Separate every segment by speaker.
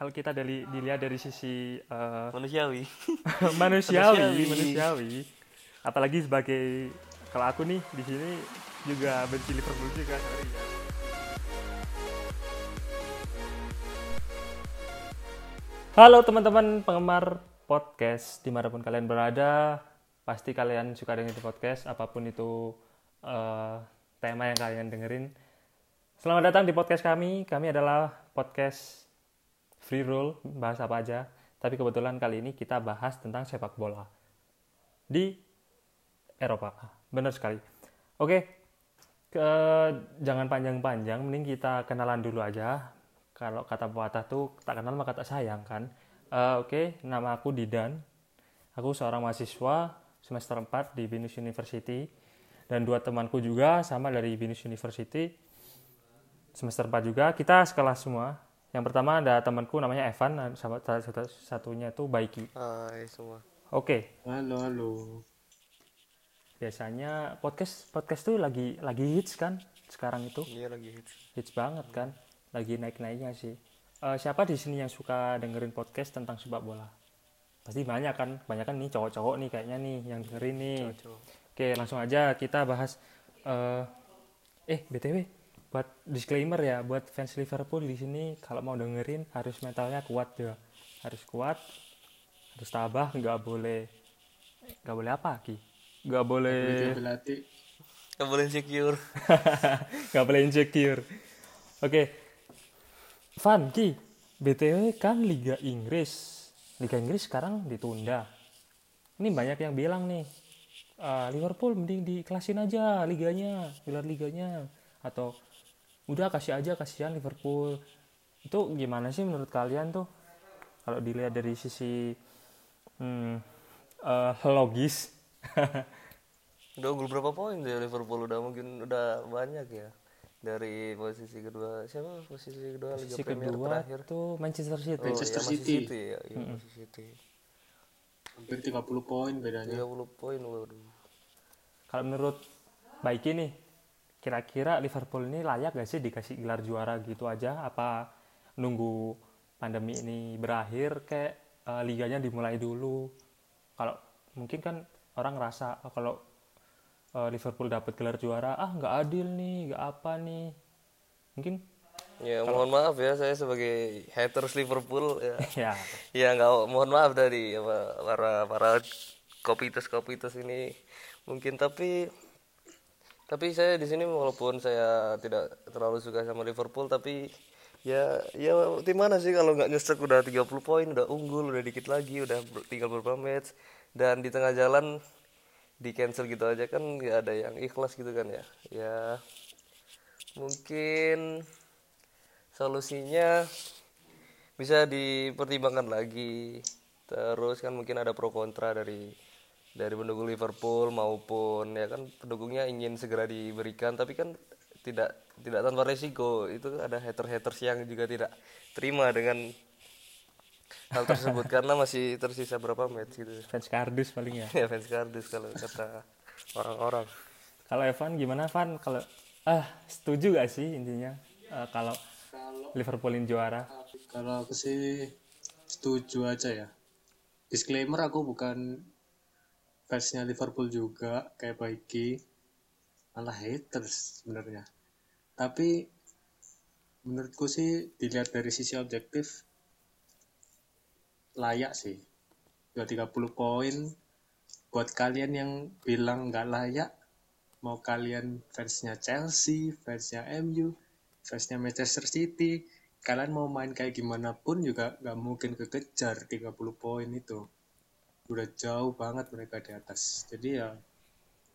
Speaker 1: kalau kita dari dilihat dari sisi uh,
Speaker 2: manusiawi.
Speaker 1: Manusiawi manusiawi. apalagi sebagai kalau aku nih di sini juga benci Liverpool juga sorry ya. Halo teman-teman penggemar podcast di mana pun kalian berada pasti kalian suka dengan podcast apa pun itu uh, tema yang kalian dengerin. Selamat datang di podcast kami. Kami adalah podcast free roll bahas apa aja. Tapi kebetulan kali ini kita bahas tentang sepak bola di Eropa. Benar sekali. Oke ke, jangan panjang-panjang mending kita kenalan dulu aja. Kalau kata pepatah tuh tak kenal maka tak sayang kan? Uh, oke okay, nama aku Didan. Aku seorang mahasiswa semester 4 di Binus University. Dan dua temanku juga sama dari Binus University. Semester 4 juga kita sekelas semua yang pertama ada temanku namanya Evan sama satu satunya itu Baiki
Speaker 2: Hai semua
Speaker 1: oke okay.
Speaker 3: halo halo
Speaker 1: biasanya podcast podcast tuh lagi lagi hits kan sekarang itu
Speaker 2: iya lagi hits
Speaker 1: hits banget kan lagi naik-naiknya sih. Uh, siapa di sini yang suka dengerin podcast tentang sepak bola? Pasti banyak kan, banyak kan nih cowok-cowok nih kayaknya nih yang dengerin nih. Cowok -cowok. Oke, langsung aja kita bahas. Uh, eh, btw, buat disclaimer ya, buat fans Liverpool di sini kalau mau dengerin harus mentalnya kuat ya, harus kuat, harus tabah, nggak boleh, nggak boleh apa ki, nggak boleh,
Speaker 2: nggak boleh insecure,
Speaker 1: nggak boleh insecure. Oke, okay Van, Ki, BTW kan Liga Inggris. Liga Inggris sekarang ditunda. Ini banyak yang bilang nih, uh, Liverpool mending dikelasin aja liganya, gelar liganya. Atau udah kasih aja kasihan Liverpool. Itu gimana sih menurut kalian tuh? Kalau dilihat dari sisi hmm, uh, logis.
Speaker 2: udah unggul berapa poin deh Liverpool udah mungkin udah banyak ya dari posisi kedua siapa posisi kedua
Speaker 1: posisi Liga Premier kedua terakhir tuh Manchester City.
Speaker 3: Oh, Manchester
Speaker 2: ya,
Speaker 3: City.
Speaker 2: City ya, ya mm -hmm. Manchester City.
Speaker 3: Hampir 30 poin bedanya.
Speaker 2: 30 poin waduh.
Speaker 1: Kalau menurut Baiki nih, kira-kira Liverpool ini layak gak sih dikasih gelar juara gitu aja? Apa nunggu pandemi ini berakhir? Kayak uh, liganya dimulai dulu. Kalau mungkin kan orang ngerasa oh, kalau uh, Liverpool dapat gelar juara ah nggak adil nih nggak apa nih. Mungkin
Speaker 2: ya kalau... mohon maaf ya saya sebagai haters Liverpool ya.
Speaker 1: Ya.
Speaker 2: Ya nggak mohon maaf dari para para kopites kopites ini. Mungkin tapi tapi saya di sini walaupun saya tidak terlalu suka sama Liverpool tapi ya ya tim mana sih kalau nggak nyesek udah 30 poin udah unggul udah dikit lagi udah tinggal beberapa match. Dan di tengah jalan di cancel gitu aja kan nggak ada yang ikhlas gitu kan ya. Ya mungkin solusinya bisa dipertimbangkan lagi. Terus kan mungkin ada pro kontra dari dari pendukung Liverpool maupun ya kan pendukungnya ingin segera diberikan tapi kan tidak tidak tanpa resiko. Itu ada hater haters yang juga tidak terima dengan hal tersebut karena masih tersisa berapa match gitu.
Speaker 1: Fans kardus paling ya.
Speaker 2: Ya fans kardus kalau kata orang-orang.
Speaker 1: Kalau Evan gimana Evan kalau ah setuju gak sih intinya uh, kalau Liverpoolin juara?
Speaker 3: Kalau aku sih setuju aja ya. Disclaimer aku bukan fansnya Liverpool juga kayak Baiki. Malah haters sebenarnya. Tapi menurutku sih dilihat dari sisi objektif layak sih. Udah 30 poin. Buat kalian yang bilang nggak layak mau kalian fansnya Chelsea fansnya MU fansnya Manchester City kalian mau main kayak gimana pun juga nggak mungkin kekejar 30 poin itu udah jauh banget mereka di atas jadi ya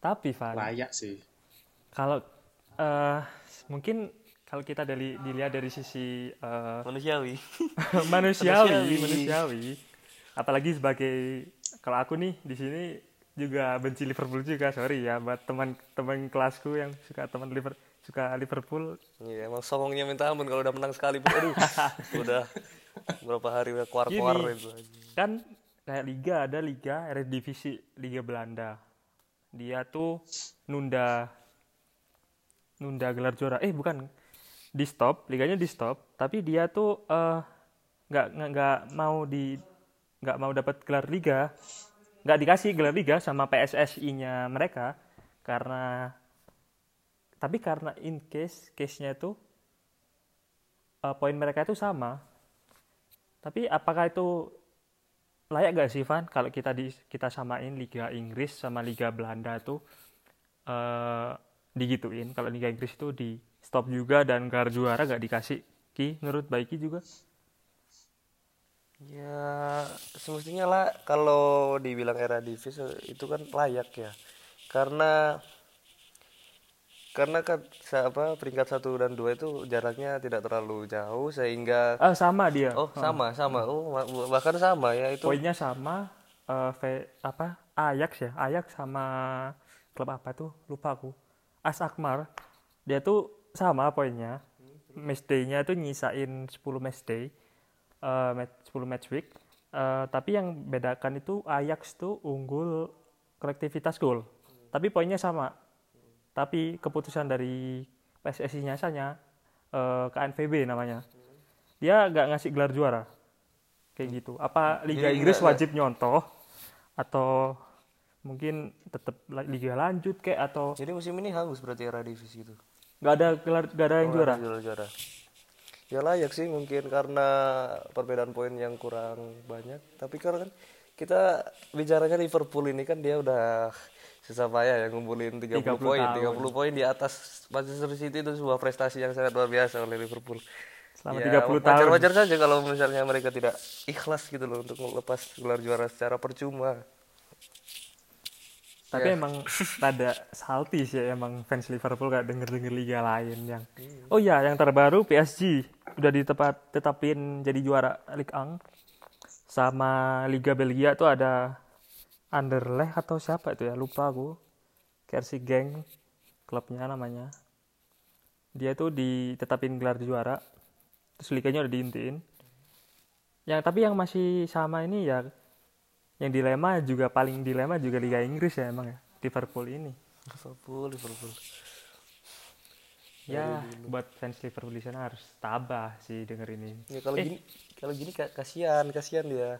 Speaker 1: tapi Van
Speaker 3: layak sih
Speaker 1: kalau uh, mungkin kalau kita dari dilihat dari sisi uh,
Speaker 2: manusiawi.
Speaker 1: manusiawi, manusiawi, apalagi sebagai kalau aku nih di sini juga benci Liverpool juga, sorry ya buat teman-teman kelasku yang suka teman Liverpool suka Liverpool.
Speaker 2: Iya, emang songongnya minta ampun kalau udah menang sekali, aduh, udah berapa hari udah keluar-keluar itu.
Speaker 1: Kan kayak liga ada liga Eredivisie Liga Belanda. Dia tuh nunda nunda gelar juara. Eh bukan, di stop liganya di stop tapi dia tuh uh, nggak nggak mau di nggak mau dapat gelar liga nggak dikasih gelar liga sama PSSI-nya mereka karena tapi karena in case case-nya itu eh, poin mereka itu sama tapi apakah itu layak gak sih Van kalau kita di kita samain Liga Inggris sama Liga Belanda tuh eh digituin kalau Liga Inggris itu di stop juga dan gelar juara gak dikasih Ki menurut Baiki juga
Speaker 2: Ya, semestinya lah kalau dibilang era divis itu kan layak ya. Karena karena kan apa peringkat satu dan dua itu jaraknya tidak terlalu jauh sehingga
Speaker 1: ah sama dia.
Speaker 2: Oh sama sama. Oh bahkan sama ya itu.
Speaker 1: Poinnya sama eh, V- apa Ajax ya? Ajax sama klub apa tuh? Lupa aku. AS Akmar dia tuh sama poinnya. Match day-nya tuh nyisain 10 match day eh, match- 10 match week. Eh, tapi yang bedakan itu Ajax tuh unggul kolektivitas gol. Tapi poinnya sama tapi keputusan dari PSSI-nya sanya eh, ke NVB namanya. Dia nggak ngasih gelar juara. Kayak gitu. Apa Liga
Speaker 2: Jadi
Speaker 1: Inggris
Speaker 2: nggak-
Speaker 1: wajib nyontoh? Atau mungkin tetap liga lanjut kayak atau
Speaker 2: jadi musim ini hangus berarti era divis gitu?
Speaker 1: Nggak ada gelar nggak ada yang
Speaker 2: Oh,
Speaker 1: juara?
Speaker 2: ada juara. Ya layak sih mungkin karena perbedaan poin yang kurang banyak. Tapi karena kan kita bicaranya Liverpool ini kan dia udah susah payah yang ngumpulin 30,
Speaker 1: 30
Speaker 2: poin
Speaker 1: tahun.
Speaker 2: 30 poin di atas Manchester City itu sebuah prestasi yang sangat luar biasa oleh Liverpool
Speaker 1: selama
Speaker 2: Ya,
Speaker 1: 30 tahun
Speaker 2: wajar-wajar saja kalau misalnya mereka tidak ikhlas gitu loh untuk melepas gelar juara secara percuma
Speaker 1: tapi
Speaker 2: Ya.
Speaker 1: emang rada salty sih ya, emang fans Liverpool gak denger denger liga lain yang
Speaker 2: Iya.
Speaker 1: oh ya yang terbaru PSG udah ditepat tetapin jadi juara Ligue 1 sama Liga Belgia tuh ada Anderlecht atau siapa itu ya? Lupa aku. Kersi Geng klubnya namanya. Dia tuh ditetapin gelar juara. Terus liganya udah diintiin. Yang tapi yang masih sama ini ya yang dilema juga paling dilema juga Liga Inggris ya emang ya Liverpool ini.
Speaker 2: Liverpool Liverpool
Speaker 1: ya buat fans Liverpool di sana harus tabah sih denger ini
Speaker 2: Ya kalau
Speaker 1: Eh.
Speaker 2: gini kalau gini ka- kasihan, kasihan dia.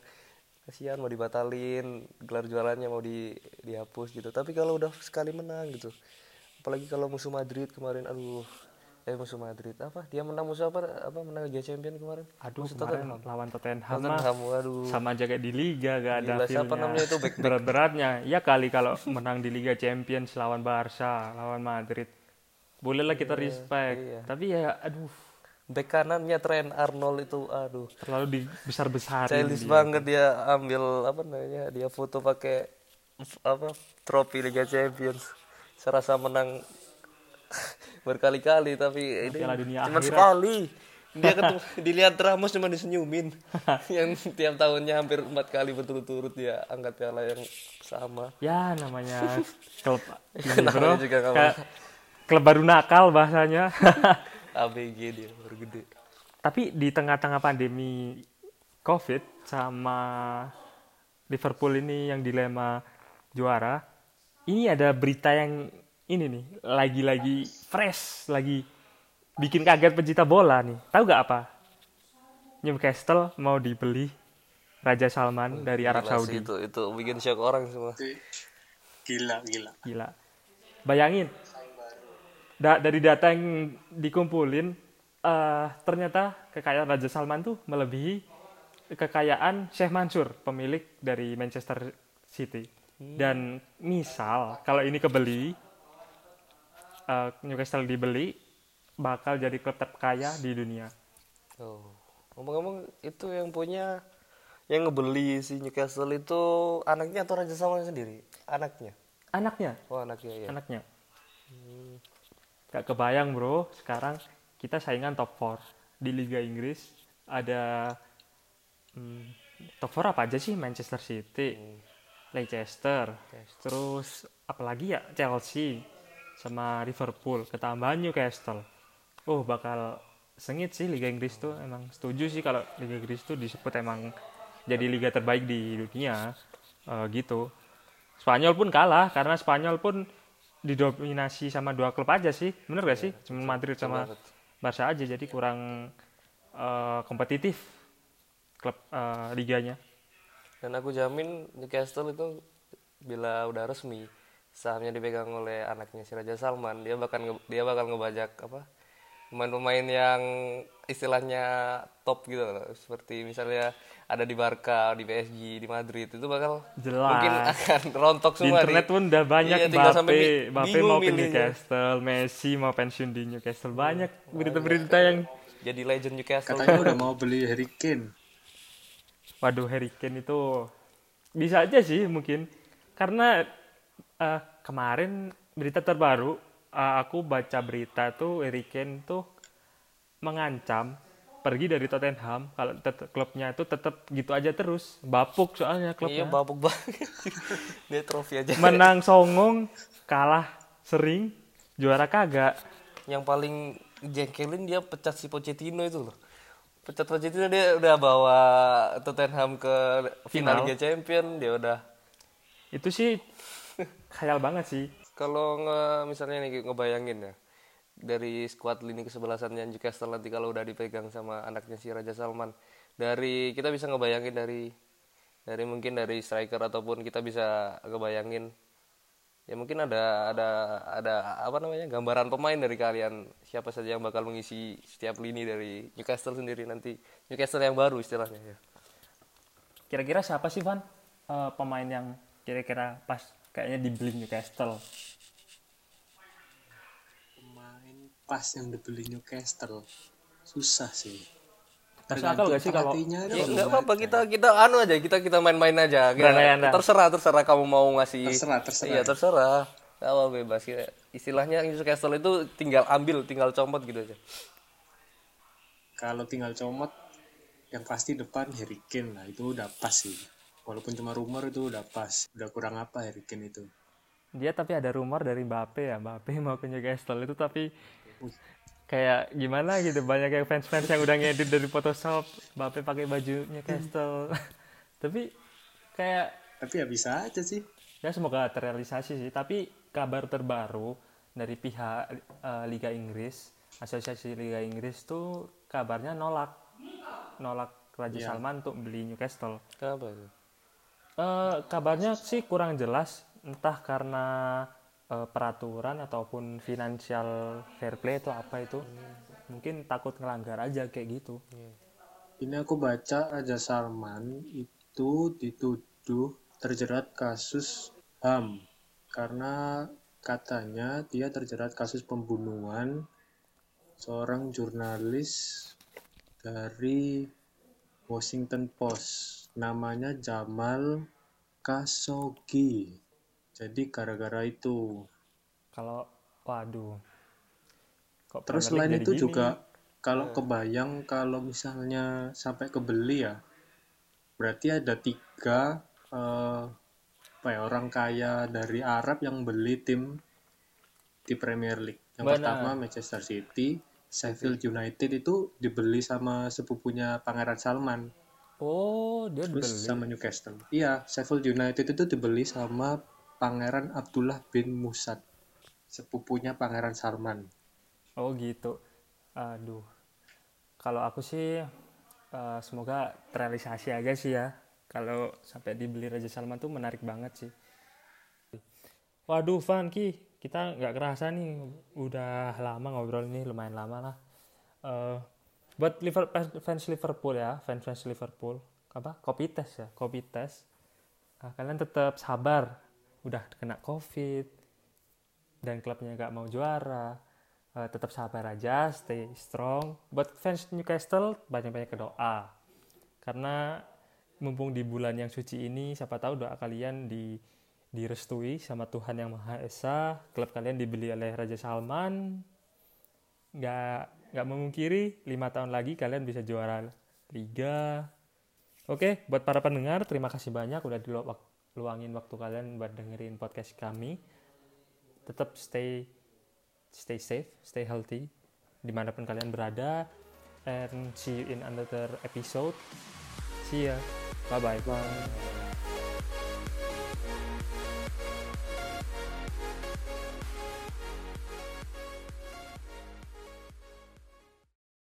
Speaker 2: Kasihan mau dibatalin, gelar juaranya mau di dihapus gitu. Tapi kalau udah sekali menang gitu. Apalagi kalau musuh Madrid kemarin aduh eh musuh Madrid apa? Dia menang musuh apa? Apa menang Liga Champion kemarin?
Speaker 1: aduh
Speaker 2: Musuh
Speaker 1: kemarin
Speaker 2: Tottenham.
Speaker 1: lawan Tottenham mah
Speaker 2: Tottenham, waduh.
Speaker 1: sama aja kayak di Liga gak ada
Speaker 2: Gila, siapa namanya itu back- back-
Speaker 1: berat-beratnya ya kali kalau menang di Liga Champions lawan Barca lawan Madrid bolehlah kita respect.
Speaker 2: iya.
Speaker 1: tapi ya aduh.
Speaker 2: Bek kanannya Trent Arnold itu aduh.
Speaker 1: Terlalu dibesar-besarin
Speaker 2: childish
Speaker 1: dia.
Speaker 2: banget dia ambil apa namanya dia foto pakai apa trofi Liga Champions. Serasa menang berkali-kali tapi ini cuma
Speaker 1: akhirat.
Speaker 2: sekali. Dia ketemu dilihat Ramos cuma disenyumin. Yang tiap tahunnya hampir empat kali berturut-turut dia angkat piala yang sama.
Speaker 1: Ya namanya klub ini
Speaker 2: Namanya
Speaker 1: bro
Speaker 2: juga
Speaker 1: Kayak klub baru nakal bahasanya
Speaker 2: ABG dia baru gede
Speaker 1: Tapi di tengah-tengah pandemi COVID sama Liverpool ini yang dilema juara, ini ada berita yang ini nih, lagi-lagi fresh, lagi bikin kaget pecinta bola nih. Tahu gak apa? Newcastle mau dibeli Raja Salman dari Arab
Speaker 2: Gila sih
Speaker 1: Saudi.
Speaker 2: itu itu bikin shock orang semua
Speaker 3: gila gila
Speaker 1: Gila. Bayangin, da- dari data yang dikumpulin, eh, ternyata kekayaan Raja Salman tuh melebihi kekayaan Sheikh Mansur, pemilik dari Manchester City. Dan misal kalau ini kebeli, eh, Newcastle dibeli, bakal jadi klub terkaya di dunia.
Speaker 2: Oh, ngomong-ngomong itu yang punya yang ngebeli si Newcastle itu anaknya atau Raja Salman sendiri? Anaknya.
Speaker 1: Anaknya,
Speaker 2: Oh, anaknya ya.
Speaker 1: anaknya. Gak kebayang bro, sekarang kita saingan top 4 di Liga Inggris ada hmm, top 4 apa aja sih? Manchester City, Leicester, terus apalagi ya? Chelsea sama Liverpool, ketambahan Newcastle. Oh bakal sengit sih Liga Inggris tuh. Emang setuju sih kalau Liga Inggris tuh disebut emang jadi liga terbaik di dunia Eh, gitu. Spanyol pun kalah karena Spanyol pun didominasi sama dua klub aja sih, bener gak sih? Cuma Madrid sama. Barca aja jadi kurang eh, kompetitif. klub eh, liganya
Speaker 2: Dan aku jamin Newcastle itu bila udah resmi sahamnya dipegang oleh anaknya si Raja Salman, dia bakal dia bakal ngebajak apa pemain-pemain yang istilahnya top gitu loh. Seperti misalnya ada di Barca, di PSG, di Madrid itu bakal
Speaker 1: Jelas.
Speaker 2: mungkin akan rontok
Speaker 1: di
Speaker 2: semua
Speaker 1: internet pun udah banyak
Speaker 2: Iya,
Speaker 1: Mbappe Mbappe mau ke. Newcastle Messi mau pensiun di Newcastle banyak berita-berita yang
Speaker 2: Jadi legend Newcastle.
Speaker 3: Katanya udah mau beli Harry Kane.
Speaker 1: Waduh Harry Kane itu bisa aja sih mungkin karena eh, kemarin berita terbaru eh, aku baca berita tuh Harry Kane tuh mengancam pergi dari Tottenham kalau klubnya itu tetap gitu aja terus bapuk soalnya
Speaker 2: Iya,
Speaker 1: klubnya
Speaker 2: babuk banget. dia trofi aja.
Speaker 1: menang songong kalah sering juara kagak
Speaker 2: yang paling jengkelin dia pecat si Pochettino itu loh pecat Pochettino dia udah bawa Tottenham ke final
Speaker 1: Final.
Speaker 2: Liga Champion dia udah
Speaker 1: itu sih khayal banget sih
Speaker 2: kalau nge, misalnya nih ngebayangin ya dari skuad lini kesebelasannya Newcastle nanti kalau udah dipegang sama anaknya si Raja Salman dari kita bisa ngebayangin dari dari mungkin dari striker ataupun kita bisa ngebayangin ya mungkin ada ada ada apa namanya gambaran pemain dari kalian siapa saja yang bakal mengisi setiap lini dari Newcastle sendiri nanti. Newcastle yang baru istilahnya ya.
Speaker 1: Kira-kira siapa sih Van Eh, pemain yang kira-kira pas kayaknya dibeli Newcastle
Speaker 3: Pemain pas yang dibeli Newcastle. Susah sih.
Speaker 1: Masuk akal gak sih kalau
Speaker 2: Ya, nggak apa-apa kita kita anu aja kita kita main-main aja
Speaker 1: andai.
Speaker 2: terserah terserah kamu mau ngasih
Speaker 3: Terserah, terserah.
Speaker 2: iya terserah awal bebas ya. istilahnya Newcastle itu tinggal ambil tinggal comot gitu aja
Speaker 3: Kalau tinggal comot, yang pasti depan Harry Kane lah. Itu udah pas sih. Walaupun cuma rumor itu udah pas. Udah kurang apa Harry Kane itu.
Speaker 1: Dia tapi ada rumor dari Mbappe ya Mbappe mau ke Newcastle itu tapi kayak gimana gitu banyak yang fans-fans yang udah ngedit dari Photoshop Mbappe pakai baju Newcastle. Tapi kayak
Speaker 3: Tapi ya bisa aja sih.
Speaker 1: ya semoga terrealisasi sih. Tapi kabar terbaru dari pihak eh, Liga Inggris Asosiasi Liga Inggris tuh kabarnya nolak. Nolak Raja Salman untuk beli Newcastle.
Speaker 2: Kenapa itu?
Speaker 1: Eh, kabarnya sih kurang jelas entah karena eh, peraturan ataupun financial fair play atau apa itu mungkin takut ngelanggar aja kayak gitu.
Speaker 3: Ini aku baca Raja Salman itu dituduh terjerat kasus HAM karena katanya dia terjerat kasus pembunuhan seorang jurnalis dari Washington Post. Namanya Jamal Khashoggi. Jadi gara-gara itu.
Speaker 1: kalau waduh kok
Speaker 3: Terus selain itu
Speaker 1: gini?
Speaker 3: juga kalau kebayang kalau misalnya sampai kebeli ya, berarti ada tiga eh, apa ya, orang kaya dari Arab yang beli tim di Premier League. Yang
Speaker 1: Benar.
Speaker 3: pertama Manchester City, Sheffield United itu dibeli sama sepupunya Pangeran Salman,
Speaker 1: oh dia
Speaker 3: terus
Speaker 1: dibeli
Speaker 3: sama Newcastle. Iya, Sheffield United itu dibeli sama Pangeran Abdullah bin Musad, sepupunya Pangeran Salman.
Speaker 1: oh gitu. Aduh. Kalau aku sih eh, semoga terrealisasi aja sih ya. Kalau sampai dibeli Raja Salman tuh menarik banget sih. Waduh Van Ki kita nggak kerasa nih. Udah lama ngobrol ini lumayan lama lah. Eh, buat Liverpool fans Liverpool ya fans fans Liverpool. Apa? Kopi tes ya kopi tes Ah, kalian tetap sabar udah kena covid dan klubnya nggak mau juara eh, tetap sabar aja stay strong. Buat fans Newcastle banyak-banyak doa karena mumpung di bulan yang suci ini siapa tahu doa kalian di direstui sama Tuhan yang Maha Esa klub kalian dibeli oleh Raja Salman. Nggak nggak memungkiri lima tahun lagi kalian bisa juara liga. Oke buat para pendengar terima kasih banyak udah diluangin waktu kalian buat dengerin podcast kami. Tetap stay stay safe, stay healthy di mana pun kalian berada. And see you in another episode. See ya. Bye bye